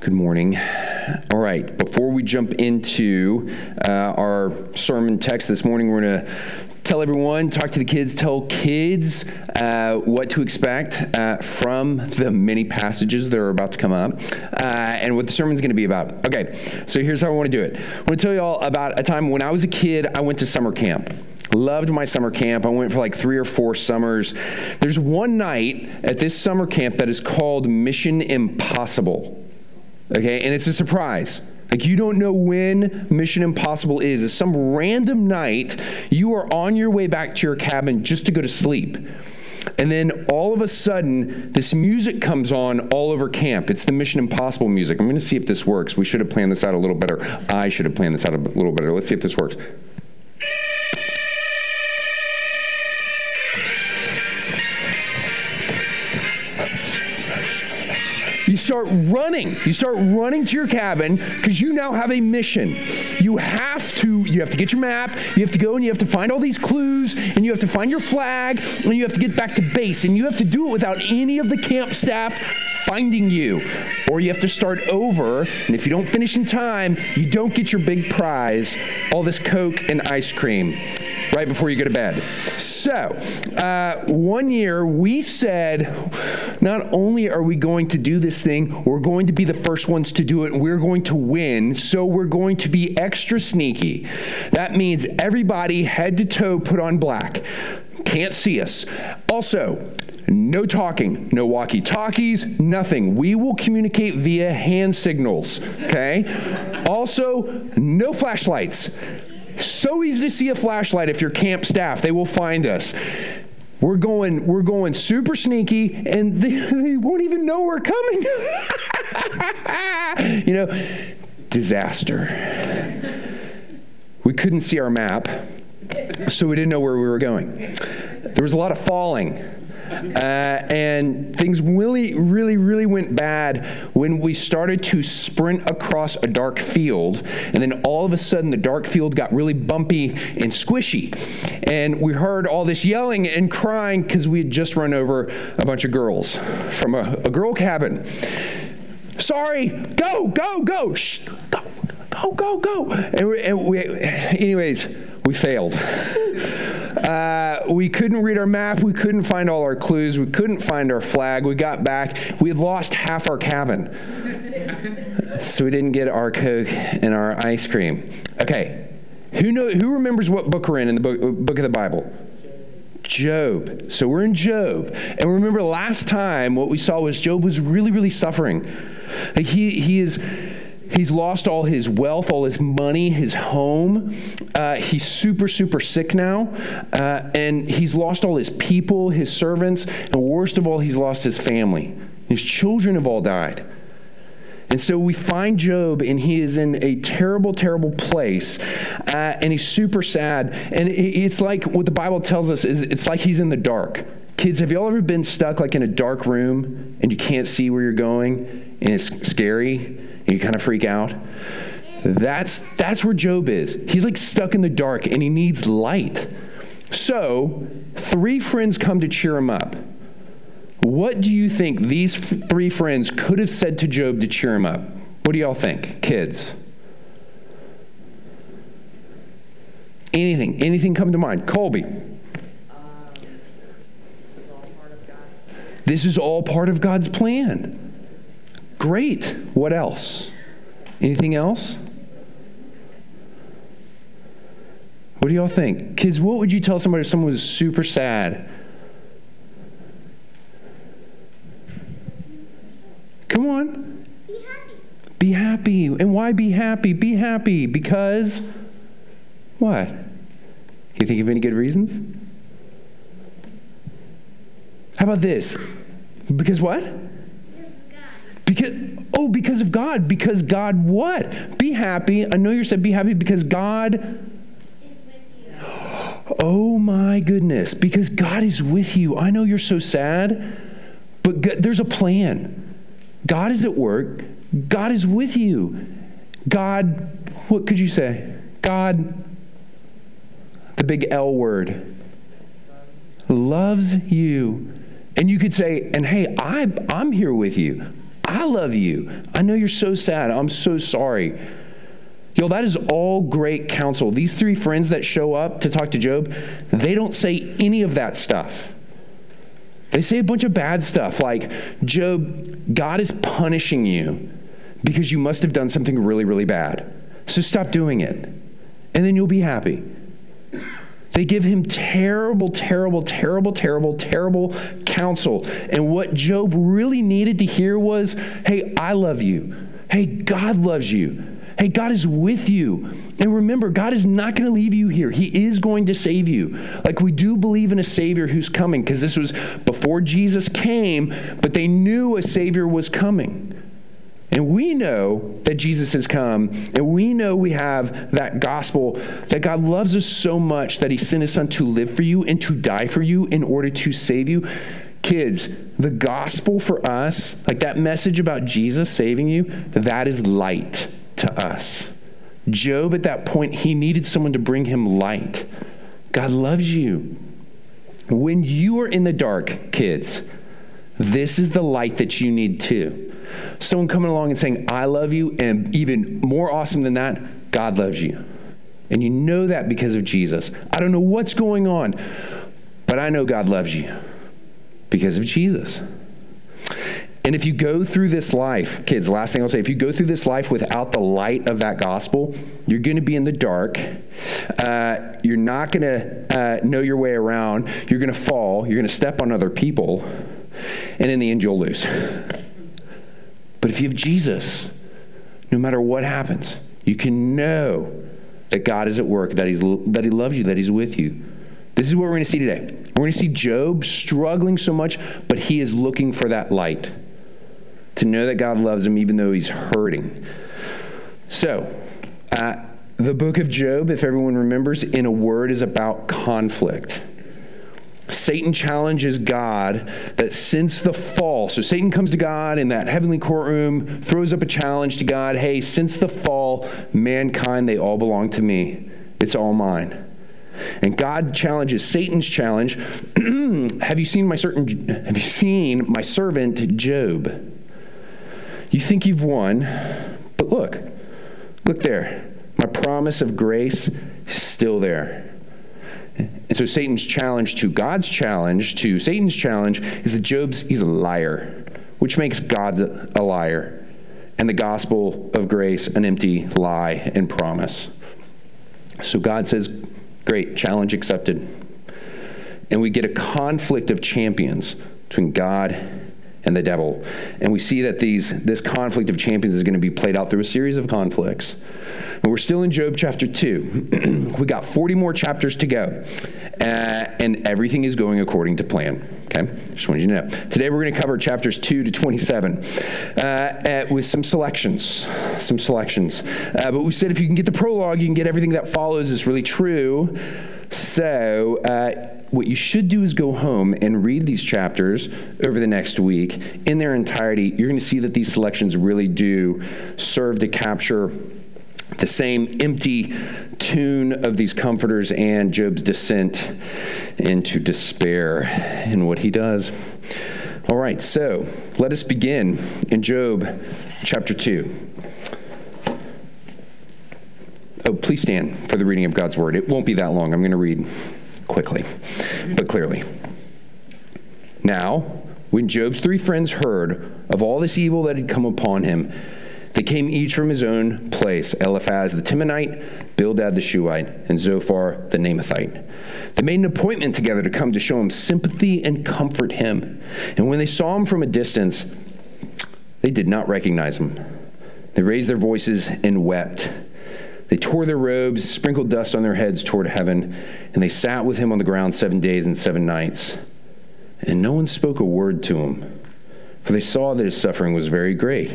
Good morning. All right, before we jump into uh, our sermon text this morning, we're going to tell everyone, talk to the kids, tell kids uh, what to expect uh, from the many passages that are about to come up uh, and what the sermon's going to be about. Okay, so here's how I want to do it. I want to tell you all about a time when I was a kid, I went to summer camp. Loved my summer camp. I went for like three or four summers. There's one night at this summer camp that is called Mission Impossible. Okay, and it's a surprise. Like you don't know when Mission Impossible is. It's some random night you are on your way back to your cabin just to go to sleep. And then all of a sudden, this music comes on all over camp. It's the Mission Impossible music. I'm going to see if this works. We should have planned this out a little better. I should have planned this out a little better. Let's see if this works. Start running. You start running to your cabin because you now have a mission. You have to you have to get your map, you have to go and you have to find all these clues and you have to find your flag and you have to get back to base and you have to do it without any of the camp staff finding you. Or you have to start over, and if you don't finish in time, you don't get your big prize, all this Coke and ice cream, right before you go to bed. So, uh, one year we said, not only are we going to do this thing, we're going to be the first ones to do it, and we're going to win, so we're going to be extra sneaky. That means everybody head to toe put on black. Can't see us. Also, no talking, no walkie talkies, nothing. We will communicate via hand signals, okay? also, no flashlights. So easy to see a flashlight if you're camp staff. They will find us. We're going, we're going super sneaky, and they, they won't even know we're coming. you know, disaster. We couldn't see our map, so we didn't know where we were going. There was a lot of falling. Uh, and things really, really, really went bad when we started to sprint across a dark field. And then all of a sudden, the dark field got really bumpy and squishy. And we heard all this yelling and crying because we had just run over a bunch of girls from a, a girl cabin. Sorry, go, go, go, shh, go, go, go, go. And we, and we anyways, we failed. Uh, we couldn't read our map. We couldn't find all our clues. We couldn't find our flag. We got back. We had lost half our cabin. so we didn't get our Coke and our ice cream. Okay. Who, know, who remembers what book we're in in the book, book of the Bible? Job. So we're in Job. And remember last time what we saw was Job was really, really suffering. He, he is He's lost all his wealth, all his money, his home. Uh, he's super, super sick now. Uh, and he's lost all his people, his servants. And worst of all, he's lost his family. His children have all died. And so we find Job, and he is in a terrible, terrible place, uh, and he's super sad. And it's like what the Bible tells us is it's like he's in the dark. Kids, have y'all ever been stuck like in a dark room and you can't see where you're going, and it's scary? You kind of freak out. That's, that's where Job is. He's like stuck in the dark and he needs light. So, three friends come to cheer him up. What do you think these f- three friends could have said to Job to cheer him up? What do y'all think, kids? Anything, anything come to mind? Colby. this is all part of God's plan. Great. What else? Anything else? What do y'all think? Kids, what would you tell somebody if someone was super sad? Come on. Be happy. Be happy. And why be happy? Be happy because what? You think of any good reasons? How about this? Because what? Because, oh, because of God. Because God what? Be happy. I know you're said be happy because God. Oh my goodness. Because God is with you. I know you're so sad, but God, there's a plan. God is at work. God is with you. God, what could you say? God, the big L word, loves you. And you could say, and hey, I, I'm here with you. I love you. I know you're so sad. I'm so sorry. Yo, that is all great counsel. These three friends that show up to talk to Job, they don't say any of that stuff. They say a bunch of bad stuff like, Job, God is punishing you because you must have done something really, really bad. So stop doing it, and then you'll be happy. They give him terrible, terrible, terrible, terrible, terrible counsel. And what Job really needed to hear was hey, I love you. Hey, God loves you. Hey, God is with you. And remember, God is not going to leave you here. He is going to save you. Like we do believe in a Savior who's coming, because this was before Jesus came, but they knew a Savior was coming. And we know that Jesus has come, and we know we have that gospel that God loves us so much that He sent His Son to live for you and to die for you in order to save you. Kids, the gospel for us, like that message about Jesus saving you, that is light to us. Job, at that point, he needed someone to bring him light. God loves you. When you are in the dark, kids, this is the light that you need too. Someone coming along and saying, I love you, and even more awesome than that, God loves you. And you know that because of Jesus. I don't know what's going on, but I know God loves you because of Jesus. And if you go through this life, kids, last thing I'll say, if you go through this life without the light of that gospel, you're going to be in the dark. Uh, you're not going to uh, know your way around. You're going to fall. You're going to step on other people. And in the end, you'll lose. But if you have Jesus, no matter what happens, you can know that God is at work, that, he's, that He loves you, that He's with you. This is what we're going to see today. We're going to see Job struggling so much, but he is looking for that light to know that God loves him even though he's hurting. So, uh, the book of Job, if everyone remembers, in a word, is about conflict. Satan challenges God that since the fall, so Satan comes to God in that heavenly courtroom, throws up a challenge to God hey, since the fall, mankind, they all belong to me. It's all mine. And God challenges Satan's challenge. have you seen my certain have you seen my servant Job? You think you've won, but look. Look there. My promise of grace is still there. And so Satan's challenge to God's challenge to Satan's challenge is that Job's he's a liar, which makes God a liar, and the gospel of grace an empty lie and promise. So God says, "Great, challenge accepted." And we get a conflict of champions between God and the devil. And we see that these this conflict of champions is going to be played out through a series of conflicts. And we're still in Job chapter 2. we got 40 more chapters to go. Uh, and everything is going according to plan. Okay? Just wanted you to know. Today we're going to cover chapters 2 to 27 uh, at, with some selections. Some selections. Uh, but we said if you can get the prologue, you can get everything that follows. It's really true. So, uh, what you should do is go home and read these chapters over the next week in their entirety. You're going to see that these selections really do serve to capture the same empty tune of these comforters and Job's descent into despair in what he does. All right, so let us begin in Job chapter 2. Oh, please stand for the reading of God's word. It won't be that long. I'm going to read quickly, but clearly. Now, when Job's three friends heard of all this evil that had come upon him, they came each from his own place Eliphaz the Temanite, Bildad the Shuhite, and Zophar the Naamathite. They made an appointment together to come to show him sympathy and comfort him. And when they saw him from a distance, they did not recognize him. They raised their voices and wept. They tore their robes, sprinkled dust on their heads toward heaven, and they sat with him on the ground seven days and seven nights. And no one spoke a word to him, for they saw that his suffering was very great.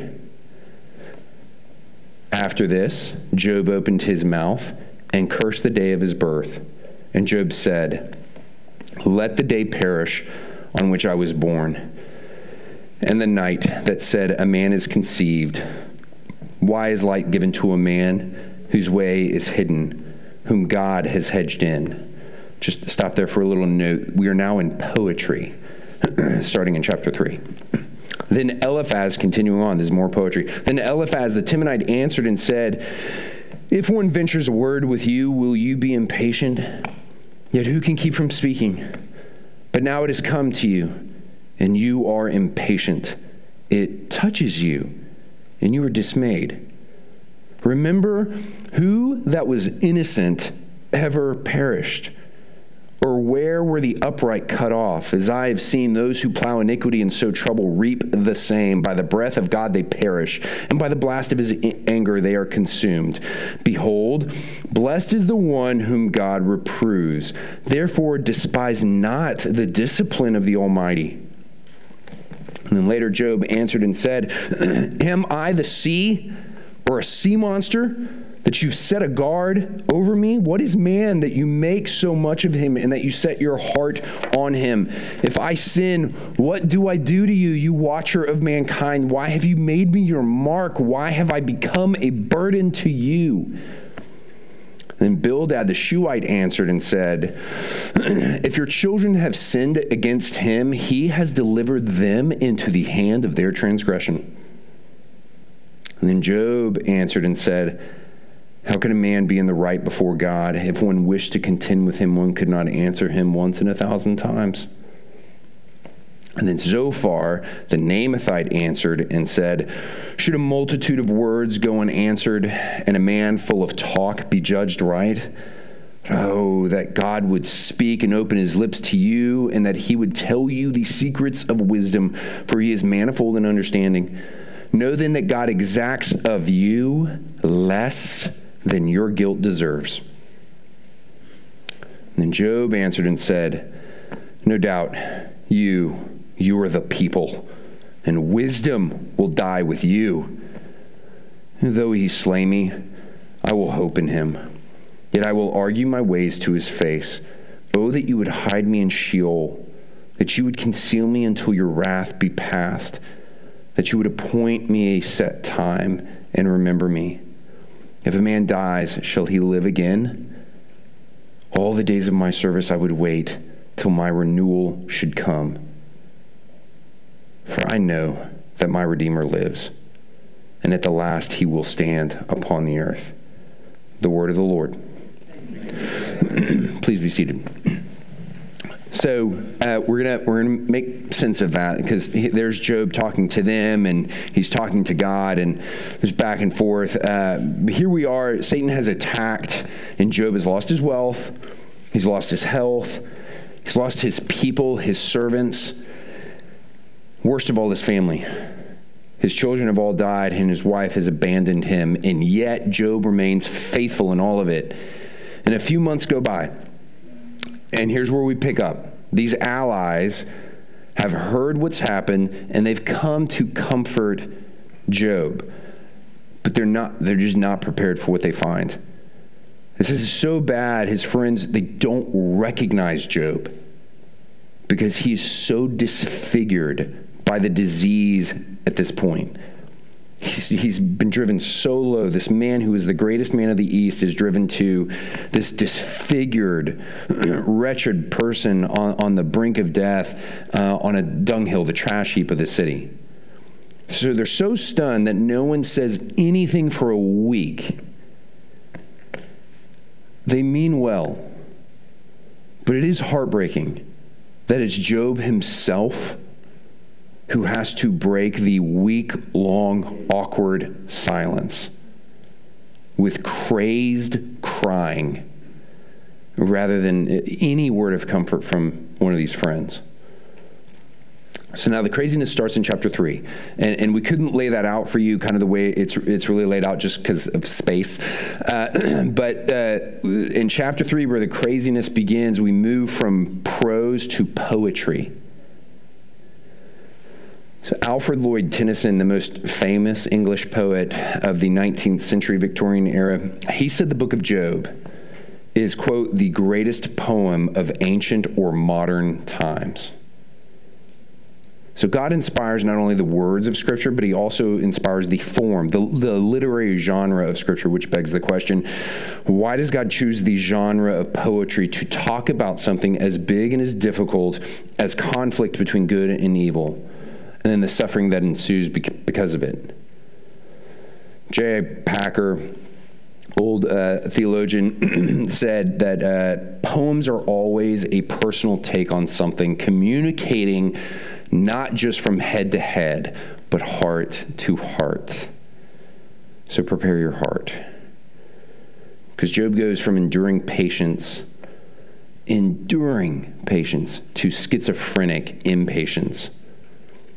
After this, Job opened his mouth and cursed the day of his birth. And Job said, Let the day perish on which I was born, and the night that said, A man is conceived. Why is light given to a man whose way is hidden, whom God has hedged in? Just stop there for a little note. We are now in poetry, starting in chapter 3. Then Eliphaz, continuing on, there's more poetry. Then Eliphaz the Temanite answered and said, If one ventures a word with you, will you be impatient? Yet who can keep from speaking? But now it has come to you, and you are impatient. It touches you, and you are dismayed. Remember who that was innocent ever perished or where were the upright cut off? As I have seen those who plow iniquity and sow trouble reap the same. By the breath of God they perish, and by the blast of his anger they are consumed. Behold, blessed is the one whom God reproves. Therefore, despise not the discipline of the Almighty. And then later, Job answered and said, Am I the sea or a sea monster? That you've set a guard over me? What is man that you make so much of him and that you set your heart on him? If I sin, what do I do to you, you watcher of mankind? Why have you made me your mark? Why have I become a burden to you? Then Bildad the Shuhite answered and said, If your children have sinned against him, he has delivered them into the hand of their transgression. And then Job answered and said, how can a man be in the right before God? If one wished to contend with him, one could not answer him once in a thousand times. And then Zophar, the Naamathite, answered and said, Should a multitude of words go unanswered, and a man full of talk be judged right? Oh, that God would speak and open his lips to you, and that he would tell you the secrets of wisdom, for he is manifold in understanding. Know then that God exacts of you less than your guilt deserves. Then Job answered and said, No doubt, you, you are the people, and wisdom will die with you. And though he slay me, I will hope in him. Yet I will argue my ways to his face. Oh, that you would hide me in Sheol, that you would conceal me until your wrath be past, that you would appoint me a set time and remember me. If a man dies, shall he live again? All the days of my service I would wait till my renewal should come. For I know that my Redeemer lives, and at the last he will stand upon the earth. The word of the Lord. Please be seated. So uh, we're gonna we're gonna make sense of that because there's Job talking to them and he's talking to God and there's back and forth. Uh, here we are. Satan has attacked and Job has lost his wealth. He's lost his health. He's lost his people, his servants. Worst of all, his family. His children have all died and his wife has abandoned him. And yet Job remains faithful in all of it. And a few months go by. And here's where we pick up these allies have heard what's happened and they've come to comfort Job. But they're not they're just not prepared for what they find. This is so bad his friends they don't recognize Job because he's so disfigured by the disease at this point. He's, he's been driven so low. This man who is the greatest man of the East is driven to this disfigured, wretched person on, on the brink of death uh, on a dunghill, the trash heap of the city. So they're so stunned that no one says anything for a week. They mean well, but it is heartbreaking that it's Job himself who has to break the week long, awkward silence with crazed crying rather than any word of comfort from one of these friends. So now the craziness starts in chapter three, and, and we couldn't lay that out for you kind of the way it's it's really laid out just because of space. Uh, but uh, in chapter three, where the craziness begins, we move from prose to poetry. So Alfred Lord Tennyson, the most famous English poet of the 19th century Victorian era, he said the book of Job is, quote, the greatest poem of ancient or modern times. So God inspires not only the words of Scripture, but He also inspires the form, the, the literary genre of Scripture, which begs the question why does God choose the genre of poetry to talk about something as big and as difficult as conflict between good and evil? And then the suffering that ensues because of it. J.I. Packer, old uh, theologian, said that uh, poems are always a personal take on something, communicating not just from head to head, but heart to heart. So prepare your heart. Because Job goes from enduring patience, enduring patience, to schizophrenic impatience,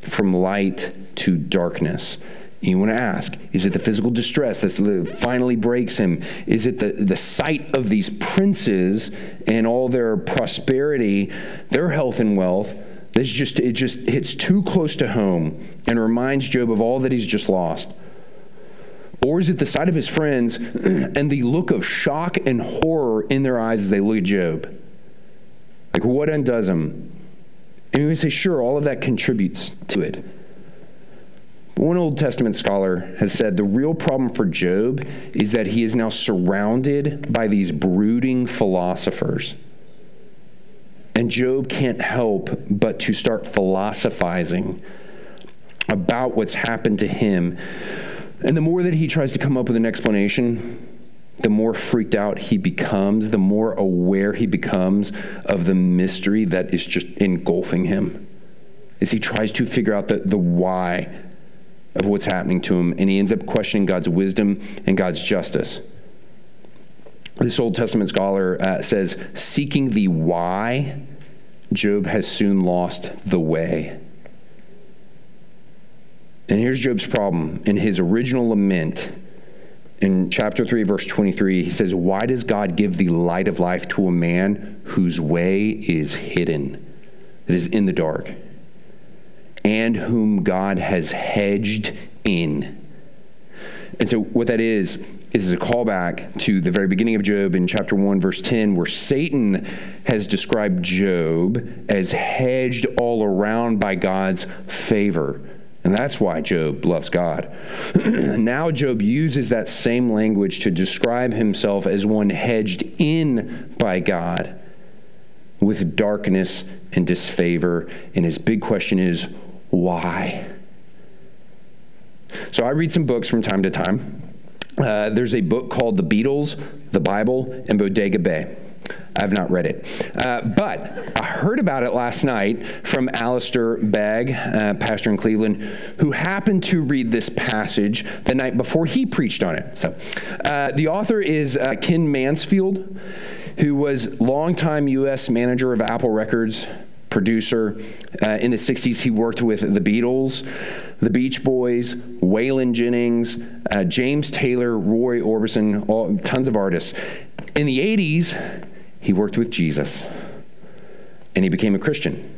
from light to darkness. You want to ask, is it the physical distress that finally breaks him? Is it the, the sight of these princes and all their prosperity, their health and wealth? This just it just hits too close to home and reminds Job of all that he's just lost. Or is it the sight of his friends and the look of shock and horror in their eyes as they look at Job? Like, what undoes him? And we say, sure, all of that contributes to it. One Old Testament scholar has said the real problem for Job is that he is now surrounded by these brooding philosophers. And Job can't help but to start philosophizing about what's happened to him and the more that he tries to come up with an explanation, the more freaked out he becomes, the more aware he becomes of the mystery that is just engulfing him. As he tries to figure out the, the why of what's happening to him, and he ends up questioning God's wisdom and God's justice. This Old Testament scholar uh, says, seeking the why, Job has soon lost the way. And here's Job's problem. In his original lament, in chapter 3, verse 23, he says, Why does God give the light of life to a man whose way is hidden, that is in the dark, and whom God has hedged in? And so, what that is, is a callback to the very beginning of Job in chapter 1, verse 10, where Satan has described Job as hedged all around by God's favor. And that's why Job loves God. now, Job uses that same language to describe himself as one hedged in by God with darkness and disfavor. And his big question is, why? So I read some books from time to time. Uh, there's a book called The Beatles, the Bible, and Bodega Bay. I've not read it. Uh, but I heard about it last night from Alistair Begg, uh, pastor in Cleveland, who happened to read this passage the night before he preached on it. So uh, the author is uh, Ken Mansfield, who was longtime U.S. manager of Apple Records, producer. Uh, in the 60s, he worked with the Beatles, the Beach Boys, Waylon Jennings, uh, James Taylor, Roy Orbison, all, tons of artists. In the 80s, he worked with Jesus and he became a Christian.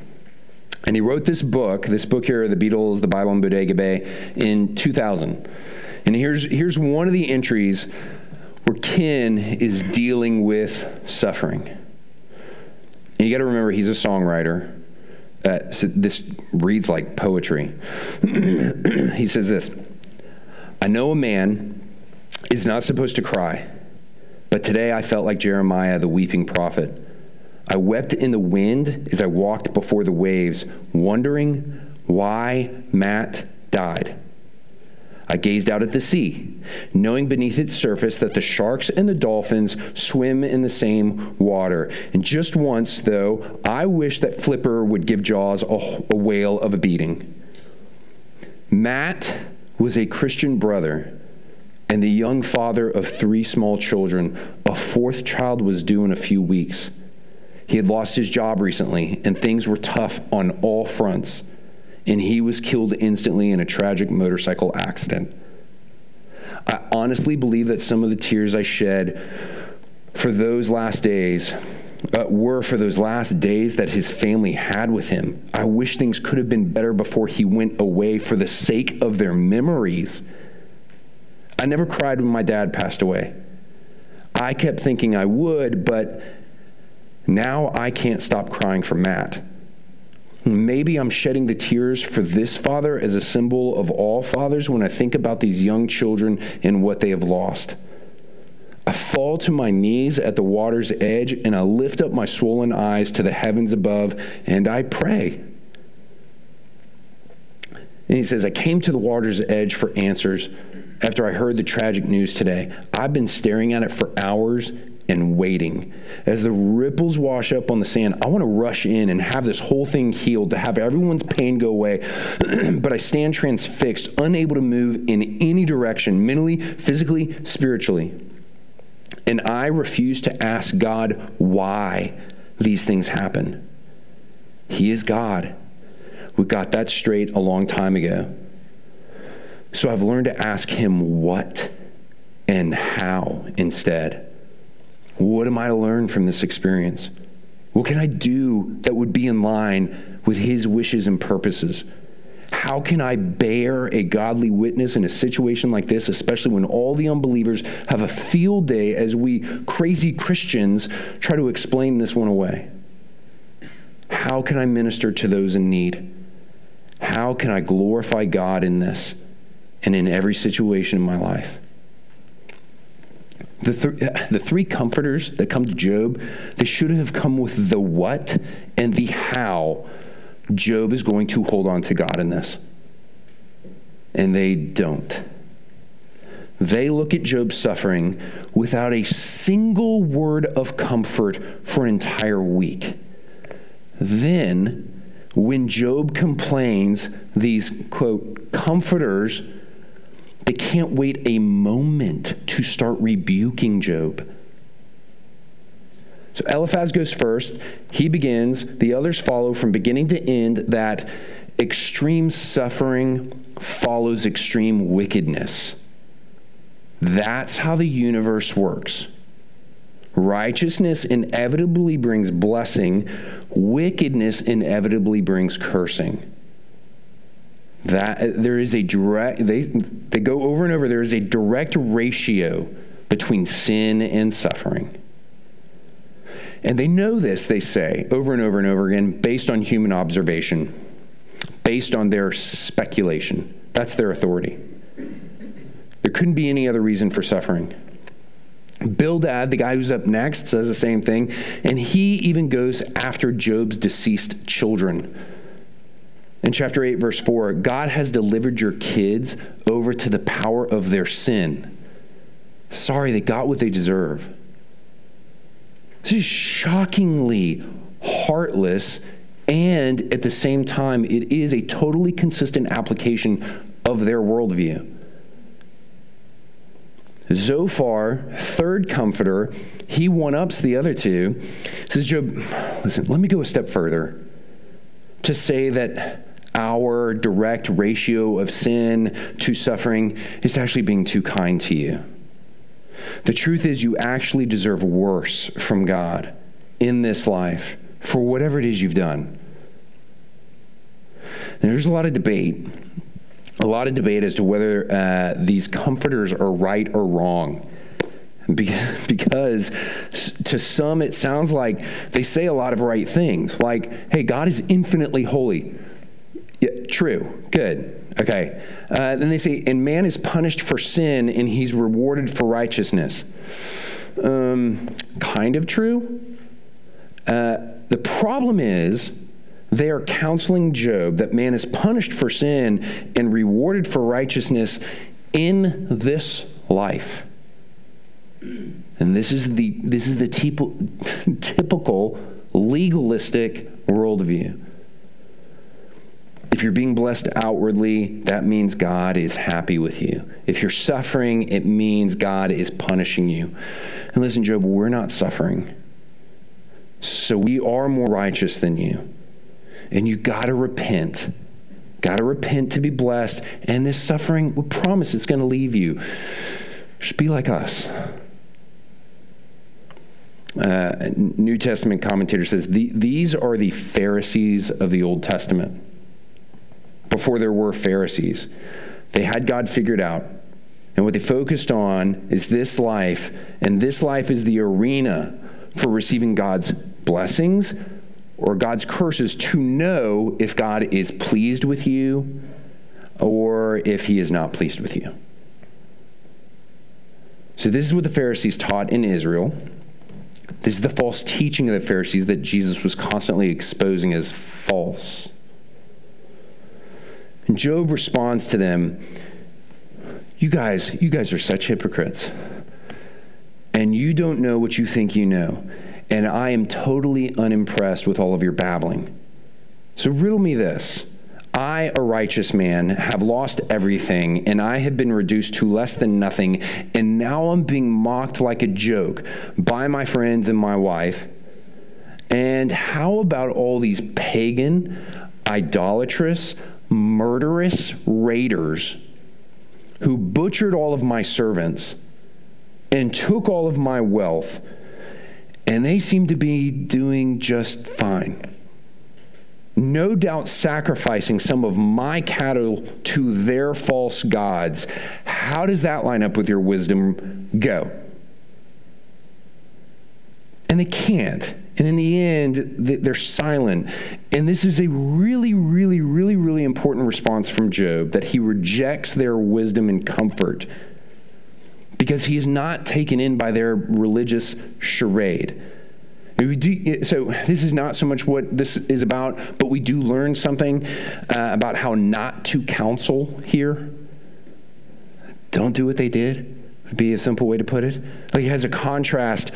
And he wrote this book, this book here, The Beatles, the Bible, and Bodega Bay, in 2000. And here's, here's one of the entries where Ken is dealing with suffering. And you got to remember, he's a songwriter. Uh, so this reads like poetry. he says this I know a man is not supposed to cry but today I felt like Jeremiah, the weeping prophet. I wept in the wind as I walked before the waves, wondering why Matt died. I gazed out at the sea, knowing beneath its surface that the sharks and the dolphins swim in the same water. And just once, though, I wished that Flipper would give Jaws a, a whale of a beating. Matt was a Christian brother and the young father of three small children. A fourth child was due in a few weeks. He had lost his job recently, and things were tough on all fronts, and he was killed instantly in a tragic motorcycle accident. I honestly believe that some of the tears I shed for those last days uh, were for those last days that his family had with him. I wish things could have been better before he went away for the sake of their memories. I never cried when my dad passed away. I kept thinking I would, but now I can't stop crying for Matt. Maybe I'm shedding the tears for this father as a symbol of all fathers when I think about these young children and what they have lost. I fall to my knees at the water's edge and I lift up my swollen eyes to the heavens above and I pray. And he says, I came to the water's edge for answers after I heard the tragic news today. I've been staring at it for hours and waiting. As the ripples wash up on the sand, I want to rush in and have this whole thing healed, to have everyone's pain go away. but I stand transfixed, unable to move in any direction, mentally, physically, spiritually. And I refuse to ask God why these things happen. He is God. We got that straight a long time ago. So I've learned to ask Him what and how instead. What am I to learn from this experience? What can I do that would be in line with His wishes and purposes? How can I bear a godly witness in a situation like this, especially when all the unbelievers have a field day as we crazy Christians try to explain this one away? How can I minister to those in need? How can I glorify God in this and in every situation in my life? The, th- the three comforters that come to Job, they should have come with the what and the how Job is going to hold on to God in this. And they don't. They look at Job's suffering without a single word of comfort for an entire week. Then, when Job complains, these, quote, comforters they can't wait a moment to start rebuking Job. So Eliphaz goes first. He begins. The others follow from beginning to end that extreme suffering follows extreme wickedness. That's how the universe works. Righteousness inevitably brings blessing, wickedness inevitably brings cursing that uh, there is a direct they they go over and over there is a direct ratio between sin and suffering. And they know this they say over and over and over again based on human observation based on their speculation. That's their authority. There couldn't be any other reason for suffering. Bildad, the guy who's up next, says the same thing, and he even goes after Job's deceased children in chapter 8, verse 4, God has delivered your kids over to the power of their sin. Sorry, they got what they deserve. This is shockingly heartless, and at the same time, it is a totally consistent application of their worldview. Zophar, third comforter, he one ups the other two. Says, Job, listen, let me go a step further to say that our direct ratio of sin to suffering is actually being too kind to you. The truth is, you actually deserve worse from God in this life for whatever it is you've done. And there's a lot of debate, a lot of debate as to whether uh, these comforters are right or wrong. Because to some, it sounds like they say a lot of right things, like, hey, God is infinitely holy. Yeah, true. Good. Okay. Uh, then they say, and man is punished for sin and he's rewarded for righteousness. Um, kind of true. Uh, the problem is they are counseling Job that man is punished for sin and rewarded for righteousness in this life. And this is the, this is the typical legalistic worldview. If you're being blessed outwardly, that means God is happy with you. If you're suffering, it means God is punishing you. And listen, Job, we're not suffering. So we are more righteous than you. And you got to repent. Got to repent to be blessed. And this suffering, we promise it's going to leave you. Just be like us. Uh, New Testament commentator says the, these are the Pharisees of the Old Testament before there were Pharisees. They had God figured out. And what they focused on is this life, and this life is the arena for receiving God's blessings or God's curses to know if God is pleased with you or if he is not pleased with you. So, this is what the Pharisees taught in Israel. This is the false teaching of the Pharisees that Jesus was constantly exposing as false. And Job responds to them, You guys, you guys are such hypocrites. And you don't know what you think you know. And I am totally unimpressed with all of your babbling. So riddle me this. I, a righteous man, have lost everything, and I have been reduced to less than nothing, and now I'm being mocked like a joke by my friends and my wife. And how about all these pagan, idolatrous, murderous raiders who butchered all of my servants and took all of my wealth, and they seem to be doing just fine? no doubt sacrificing some of my cattle to their false gods. How does that line up with your wisdom? Go. And they can't. And in the end, they're silent. And this is a really, really, really, really important response from Job that he rejects their wisdom and comfort because he is not taken in by their religious charade. So this is not so much what this is about, but we do learn something uh, about how not to counsel here. Don't do what they did. Would be a simple way to put it. Like it has a contrast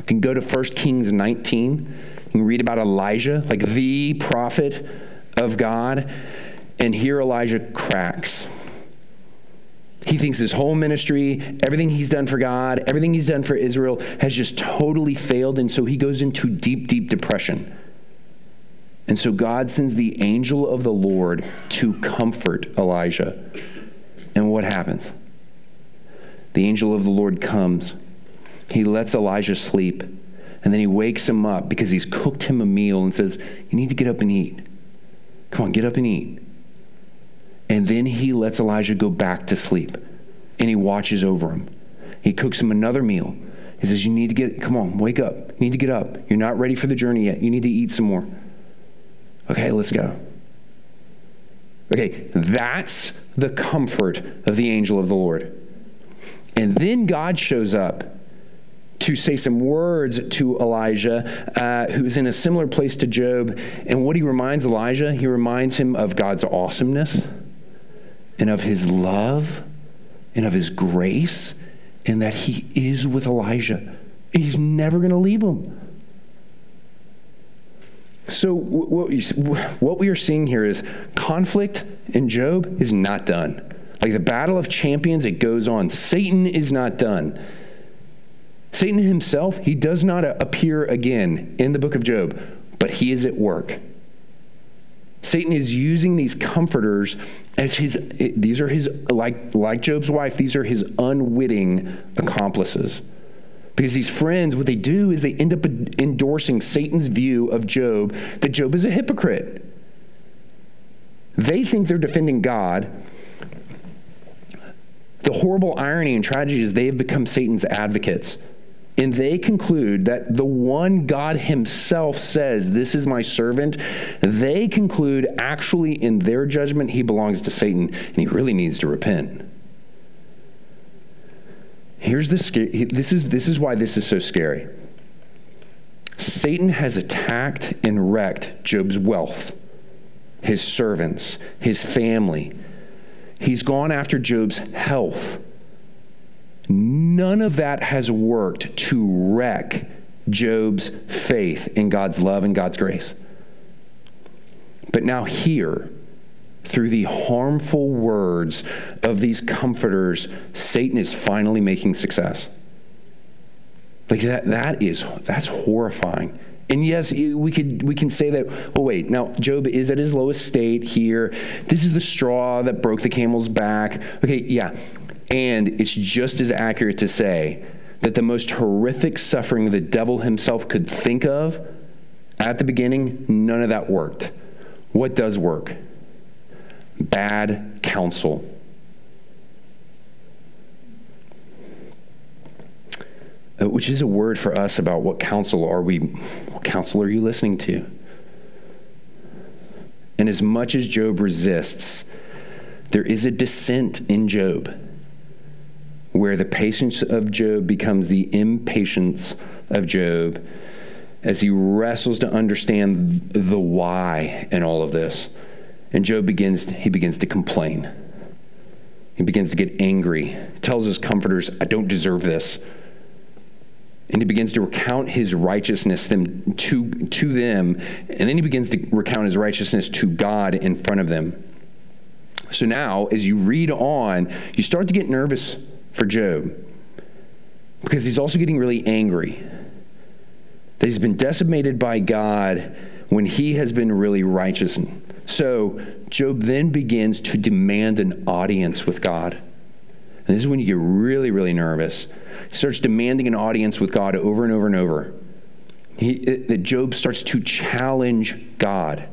you can go to 1 Kings 19. You can read about Elijah, like the prophet of God. And here Elijah cracks. He thinks his whole ministry, everything he's done for God, everything he's done for Israel has just totally failed. And so he goes into deep, deep depression. And so God sends the angel of the Lord to comfort Elijah. And what happens? The angel of the Lord comes he lets Elijah sleep. And then he wakes him up because he's cooked him a meal and says, You need to get up and eat. Come on, get up and eat. And then he lets Elijah go back to sleep and he watches over him. He cooks him another meal. He says, You need to get, come on, wake up. You need to get up. You're not ready for the journey yet. You need to eat some more. Okay, let's go. Okay, that's the comfort of the angel of the Lord. And then God shows up to say some words to Elijah, uh, who's in a similar place to Job. And what he reminds Elijah, he reminds him of God's awesomeness and of his love and of his grace, and that he is with Elijah. He's never going to leave him. So, what we are seeing here is conflict in Job is not done. Like the battle of champions, it goes on. Satan is not done. Satan himself, he does not appear again in the book of Job, but he is at work. Satan is using these comforters as his, these are his, like, like Job's wife, these are his unwitting accomplices. Because these friends, what they do is they end up endorsing Satan's view of Job that Job is a hypocrite. They think they're defending God. The horrible irony and tragedy is they have become Satan's advocates and they conclude that the one God Himself says, This is my servant, they conclude actually in their judgment he belongs to Satan and he really needs to repent. Here's the this is this is why this is so scary. Satan has attacked and wrecked Job's wealth, his servants, his family. He's gone after Job's health None of that has worked to wreck Job's faith in God's love and God's grace. But now, here, through the harmful words of these comforters, Satan is finally making success. Like that, that is, that's horrifying. And yes, we could we can say that. Well, wait. Now Job is at his lowest state here. This is the straw that broke the camel's back. Okay, yeah. And it's just as accurate to say that the most horrific suffering the devil himself could think of at the beginning, none of that worked. What does work? Bad counsel. Uh, which is a word for us about what counsel are we, what counsel are you listening to? And as much as Job resists, there is a descent in Job where the patience of Job becomes the impatience of Job as he wrestles to understand the why in all of this. And Job begins, he begins to complain. He begins to get angry. tells his comforters, I don't deserve this. And he begins to recount his righteousness them, to, to them. And then he begins to recount his righteousness to God in front of them. So now, as you read on, you start to get nervous for Job because he's also getting really angry that he's been decimated by God when he has been really righteous. So Job then begins to demand an audience with God. And this is when you get really, really nervous. He starts demanding an audience with God over and over and over. He, that Job starts to challenge God.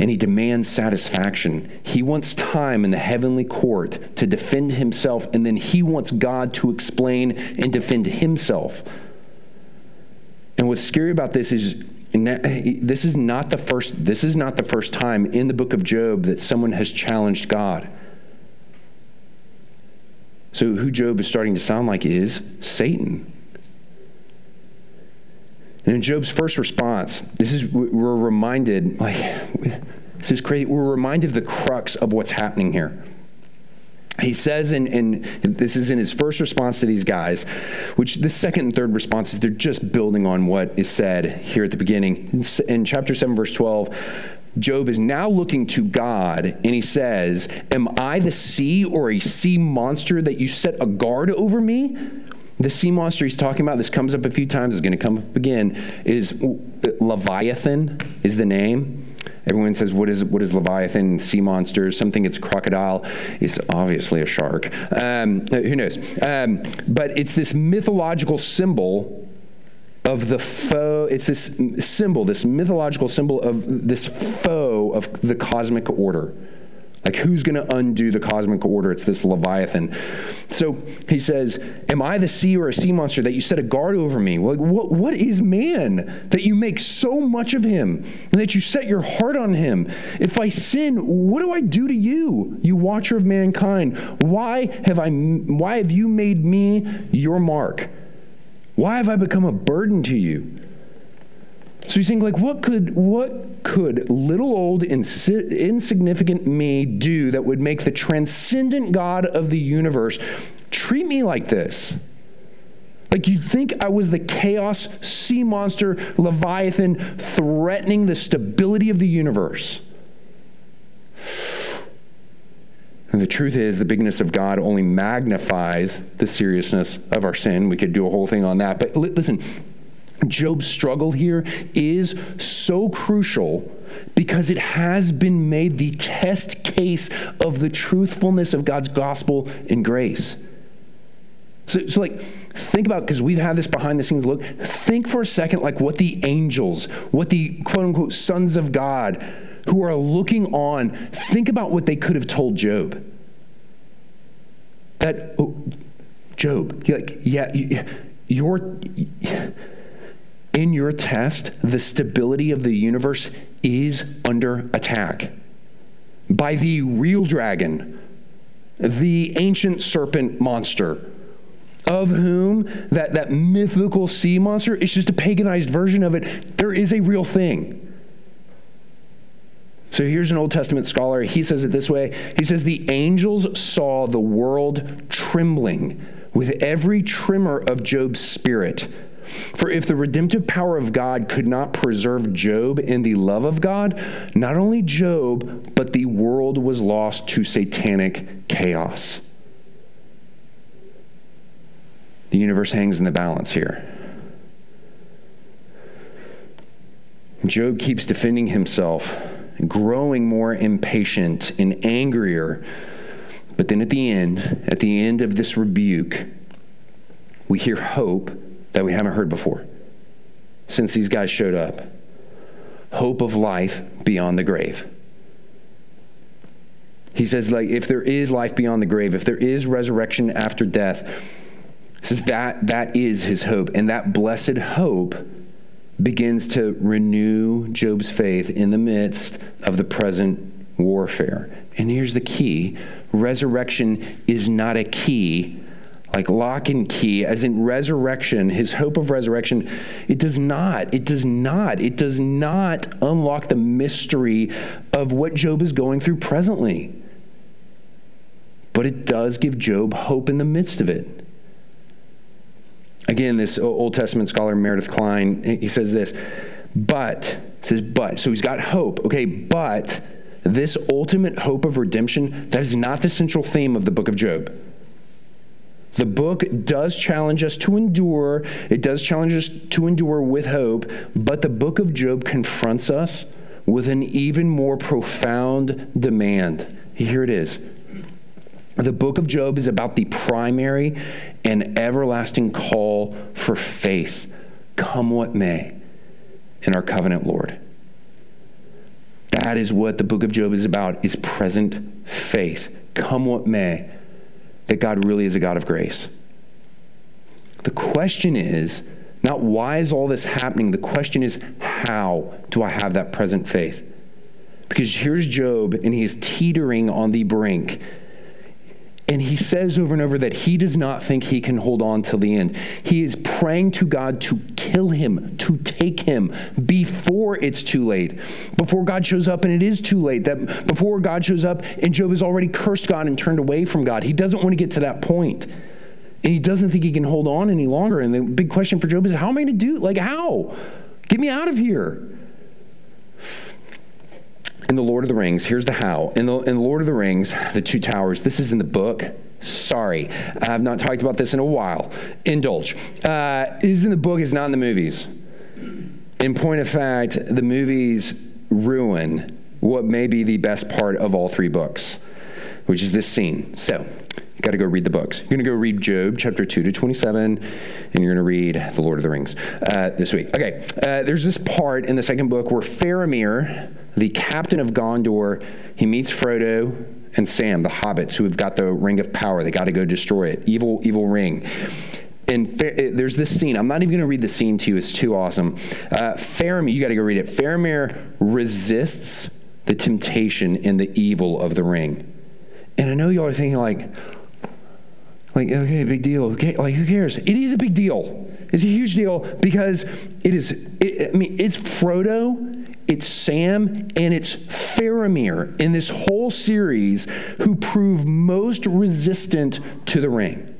And he demands satisfaction. He wants time in the heavenly court to defend himself, and then he wants God to explain and defend himself. And what's scary about this is this is not the first this is not the first time in the book of Job that someone has challenged God. So who Job is starting to sound like is Satan. And in Job's first response, this is we're reminded like this is crazy. We're reminded of the crux of what's happening here he says, and this is in his first response to these guys, which the second and third responses, they're just building on what is said here at the beginning. In, in chapter 7, verse 12, Job is now looking to God and he says, Am I the sea or a sea monster that you set a guard over me? The sea monster he's talking about, this comes up a few times, is going to come up again, is Leviathan, is the name. Everyone says, what is, what is Leviathan, sea monsters, something it's crocodile. It's obviously a shark. Um, who knows? Um, but it's this mythological symbol of the foe. It's this symbol, this mythological symbol of this foe of the cosmic order. Like, who's going to undo the cosmic order? It's this Leviathan. So he says, Am I the sea or a sea monster that you set a guard over me? Like, what, what is man that you make so much of him and that you set your heart on him? If I sin, what do I do to you, you watcher of mankind? Why have, I, why have you made me your mark? Why have I become a burden to you? So he's saying, like, what could what could little old insi- insignificant me do that would make the transcendent God of the universe treat me like this? Like you'd think I was the chaos sea monster leviathan threatening the stability of the universe. And the truth is, the bigness of God only magnifies the seriousness of our sin. We could do a whole thing on that. But listen, Job's struggle here is so crucial because it has been made the test case of the truthfulness of God's gospel and grace. So, so like, think about, because we've had this behind the scenes look, think for a second, like what the angels, what the quote unquote sons of God who are looking on, think about what they could have told Job. That, oh, Job, like, yeah, you're in your test, the stability of the universe is under attack by the real dragon, the ancient serpent monster, of whom that, that mythical sea monster is just a paganized version of it. There is a real thing. So here's an Old Testament scholar. He says it this way He says, The angels saw the world trembling with every tremor of Job's spirit for if the redemptive power of God could not preserve Job in the love of God, not only Job, but the world was lost to satanic chaos. The universe hangs in the balance here. Job keeps defending himself, growing more impatient and angrier. But then at the end, at the end of this rebuke, we hear hope that we haven't heard before since these guys showed up. Hope of life beyond the grave. He says, like, if there is life beyond the grave, if there is resurrection after death, says that that is his hope. And that blessed hope begins to renew Job's faith in the midst of the present warfare. And here's the key resurrection is not a key like lock and key, as in resurrection, his hope of resurrection, it does not, it does not, it does not unlock the mystery of what Job is going through presently. But it does give Job hope in the midst of it. Again, this Old Testament scholar, Meredith Kline, he says this, but, it says, but, so he's got hope, okay, but this ultimate hope of redemption, that is not the central theme of the book of Job. The book does challenge us to endure, it does challenge us to endure with hope, but the book of Job confronts us with an even more profound demand. Here it is. The book of Job is about the primary and everlasting call for faith, come what may, in our covenant Lord. That is what the book of Job is about, is present faith, come what may that God really is a God of grace. The question is not why is all this happening? The question is how do I have that present faith? Because here's Job, and he is teetering on the brink and he says over and over that he does not think he can hold on till the end. He is praying to God to kill him, to take him before it's too late. Before God shows up and it is too late. That before God shows up and Job has already cursed God and turned away from God. He doesn't want to get to that point. And he doesn't think he can hold on any longer. And the big question for Job is how am I going to do? Like, how? Get me out of here in the Lord of the Rings, here's the how. In the, in the Lord of the Rings, the two towers, this is in the book. Sorry, I've not talked about this in a while. Indulge. Uh, is in the book, is not in the movies. In point of fact, the movies ruin what may be the best part of all three books, which is this scene. So, you got to go read the books. You're going to go read Job chapter 2 to 27, and you're going to read The Lord of the Rings uh, this week. Okay, uh, there's this part in the second book where Faramir, the captain of Gondor, he meets Frodo and Sam, the hobbits, who have got the ring of power. They got to go destroy it. Evil, evil ring. And there's this scene. I'm not even going to read the scene to you. It's too awesome. Uh, Faramir, you got to go read it. Faramir resists the temptation and the evil of the ring. And I know y'all are thinking like, like, okay, big deal. Okay, like, who cares? It is a big deal. It's a huge deal because it is, it, I mean, it's Frodo, it's Sam, and it's Faramir in this whole series who prove most resistant to the ring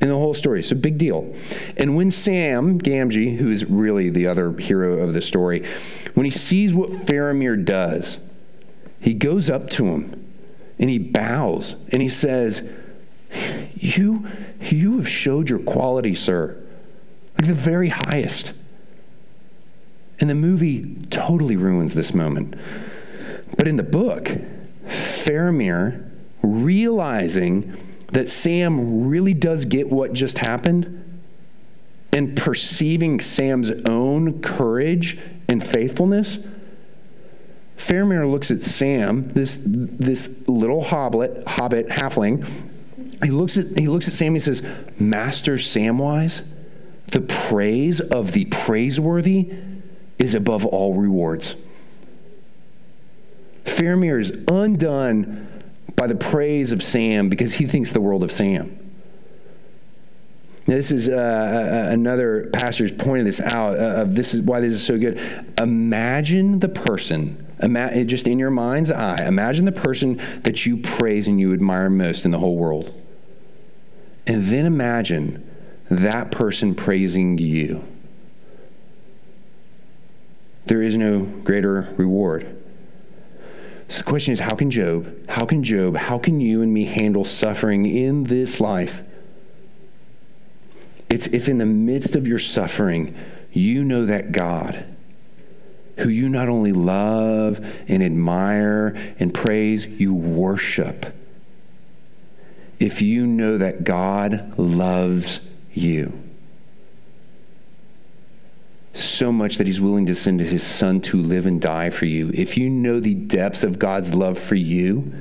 in the whole story. So big deal. And when Sam Gamgee, who is really the other hero of the story, when he sees what Faramir does, he goes up to him and he bows and he says, you, you have showed your quality, sir, like the very highest. And the movie totally ruins this moment. But in the book, Faramir, realizing that Sam really does get what just happened, and perceiving Sam's own courage and faithfulness, Faramir looks at Sam, this, this little hobbit, hobbit halfling, he looks at he looks at Sam and he says, Master Samwise, the praise of the praiseworthy is above all rewards. Faramir is undone by the praise of Sam because he thinks the world of Sam. Now, this is uh, uh another pastor's pointed this out. Uh, this is why this is so good. Imagine the person Ima- just in your mind's eye, imagine the person that you praise and you admire most in the whole world. And then imagine that person praising you. There is no greater reward. So the question is how can Job, how can Job, how can you and me handle suffering in this life? It's if in the midst of your suffering, you know that God, who you not only love and admire and praise, you worship if you know that God loves you so much that he's willing to send his son to live and die for you, if you know the depths of God's love for you,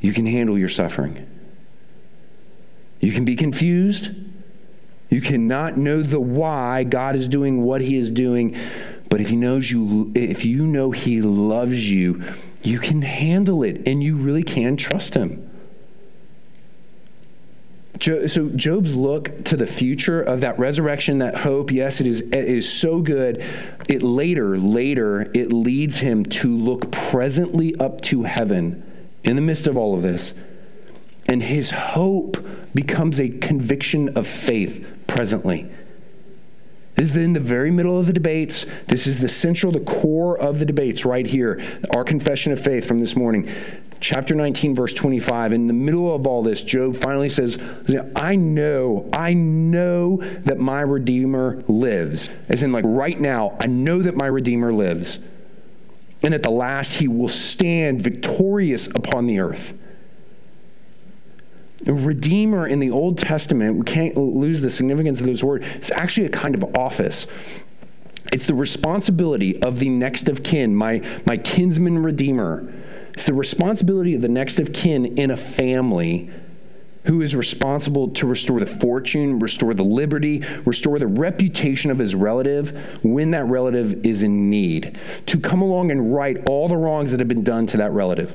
you can handle your suffering. You can be confused. You cannot know the why God is doing what he is doing, but if he knows you if you know he loves you, you can handle it and you really can trust him. So Job's look to the future of that resurrection, that hope, yes, it is, it is so good. It later, later, it leads him to look presently up to heaven in the midst of all of this. And his hope becomes a conviction of faith presently. This is in the very middle of the debates. This is the central, the core of the debates right here. Our confession of faith from this morning chapter 19, verse 25, in the middle of all this, Job finally says, I know, I know that my Redeemer lives. As in, like right now, I know that my Redeemer lives. And at the last, he will stand victorious upon the earth. Redeemer in the Old Testament, we can't lose the significance of this word, it's actually a kind of office. It's the responsibility of the next of kin, my, my kinsman redeemer it's the responsibility of the next of kin in a family who is responsible to restore the fortune, restore the liberty, restore the reputation of his relative when that relative is in need, to come along and right all the wrongs that have been done to that relative,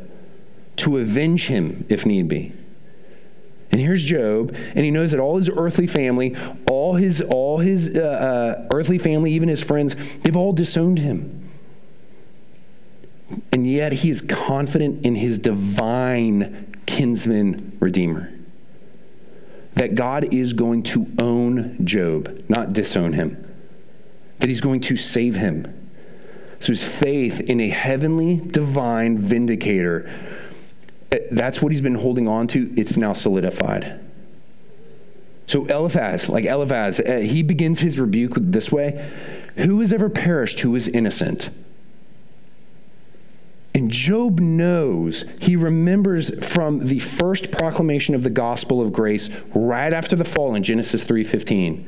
to avenge him if need be. And here's Job, and he knows that all his earthly family, all his all his uh, uh, earthly family, even his friends, they've all disowned him. And yet he is confident in his divine kinsman redeemer. That God is going to own Job, not disown him. That he's going to save him. So his faith in a heavenly, divine vindicator, eh, that's what he's been holding on to. It's now solidified. So Eliphaz, like Eliphaz, uh, he begins his rebuke this way Who has ever perished who is innocent? And Job knows, he remembers from the first proclamation of the gospel of grace right after the fall in Genesis 3:15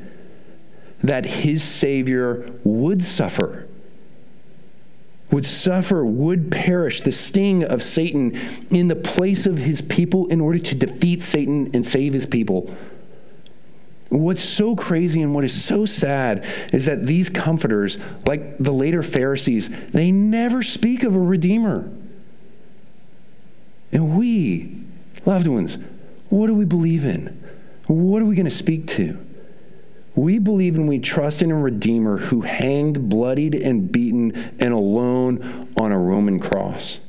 that his savior would suffer would suffer, would perish the sting of Satan in the place of his people in order to defeat Satan and save his people. What's so crazy and what is so sad is that these comforters, like the later Pharisees, they never speak of a Redeemer. And we, loved ones, what do we believe in? What are we going to speak to? We believe and we trust in a Redeemer who hanged, bloodied, and beaten and alone on a Roman cross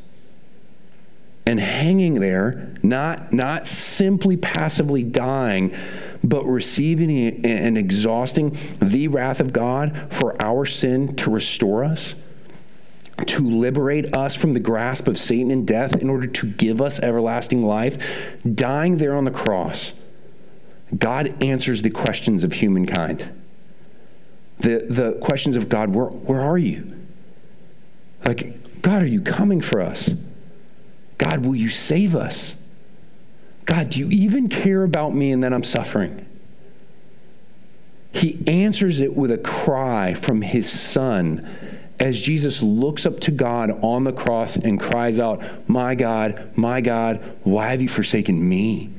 and hanging there, not, not simply passively dying, but receiving and exhausting the wrath of God for our sin to restore us, to liberate us from the grasp of Satan and death in order to give us everlasting life, dying there on the cross. God answers the questions of humankind. The, the questions of God, where, where are you? Like, God, are you coming for us? God, will you save us? God, do you even care about me and that I'm suffering? He answers it with a cry from his son as Jesus looks up to God on the cross and cries out, My God, my God, why have you forsaken me?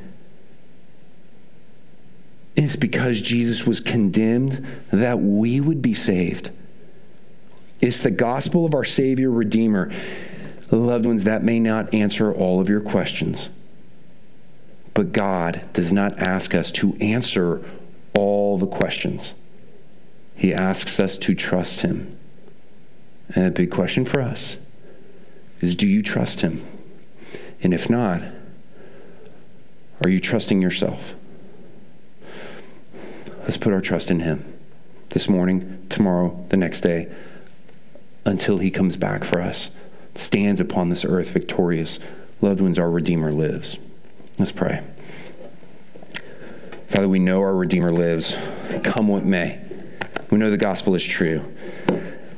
It's because Jesus was condemned that we would be saved. It's the gospel of our Savior, Redeemer. Loved ones, that may not answer all of your questions. But God does not ask us to answer all the questions. He asks us to trust Him. And a big question for us is do you trust Him? And if not, are you trusting yourself? Let's put our trust in Him this morning, tomorrow, the next day, until He comes back for us stands upon this earth victorious. Loved ones, our Redeemer lives. Let's pray. Father, we know our Redeemer lives. Come what may. We know the gospel is true.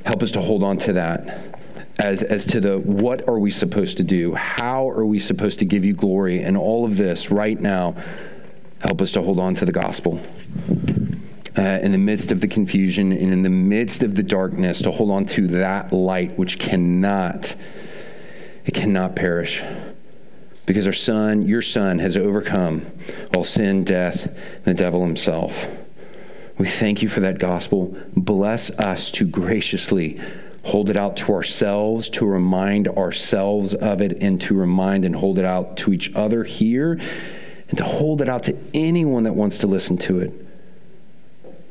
Help us to hold on to that as, as to the what are we supposed to do? How are we supposed to give you glory? And all of this right now, help us to hold on to the gospel uh, in the midst of the confusion and in the midst of the darkness to hold on to that light which cannot it cannot perish. Because our son your son has overcome all sin death and the devil himself. We thank you for that gospel. Bless us to graciously hold it out to ourselves to remind ourselves of it and to remind and hold it out to each other here and to hold it out to anyone that wants to listen to it.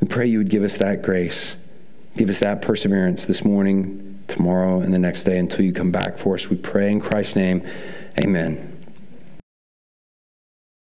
We pray you would give us that grace, give us that perseverance this morning, tomorrow, and the next day until you come back for us. We pray in Christ's name. Amen.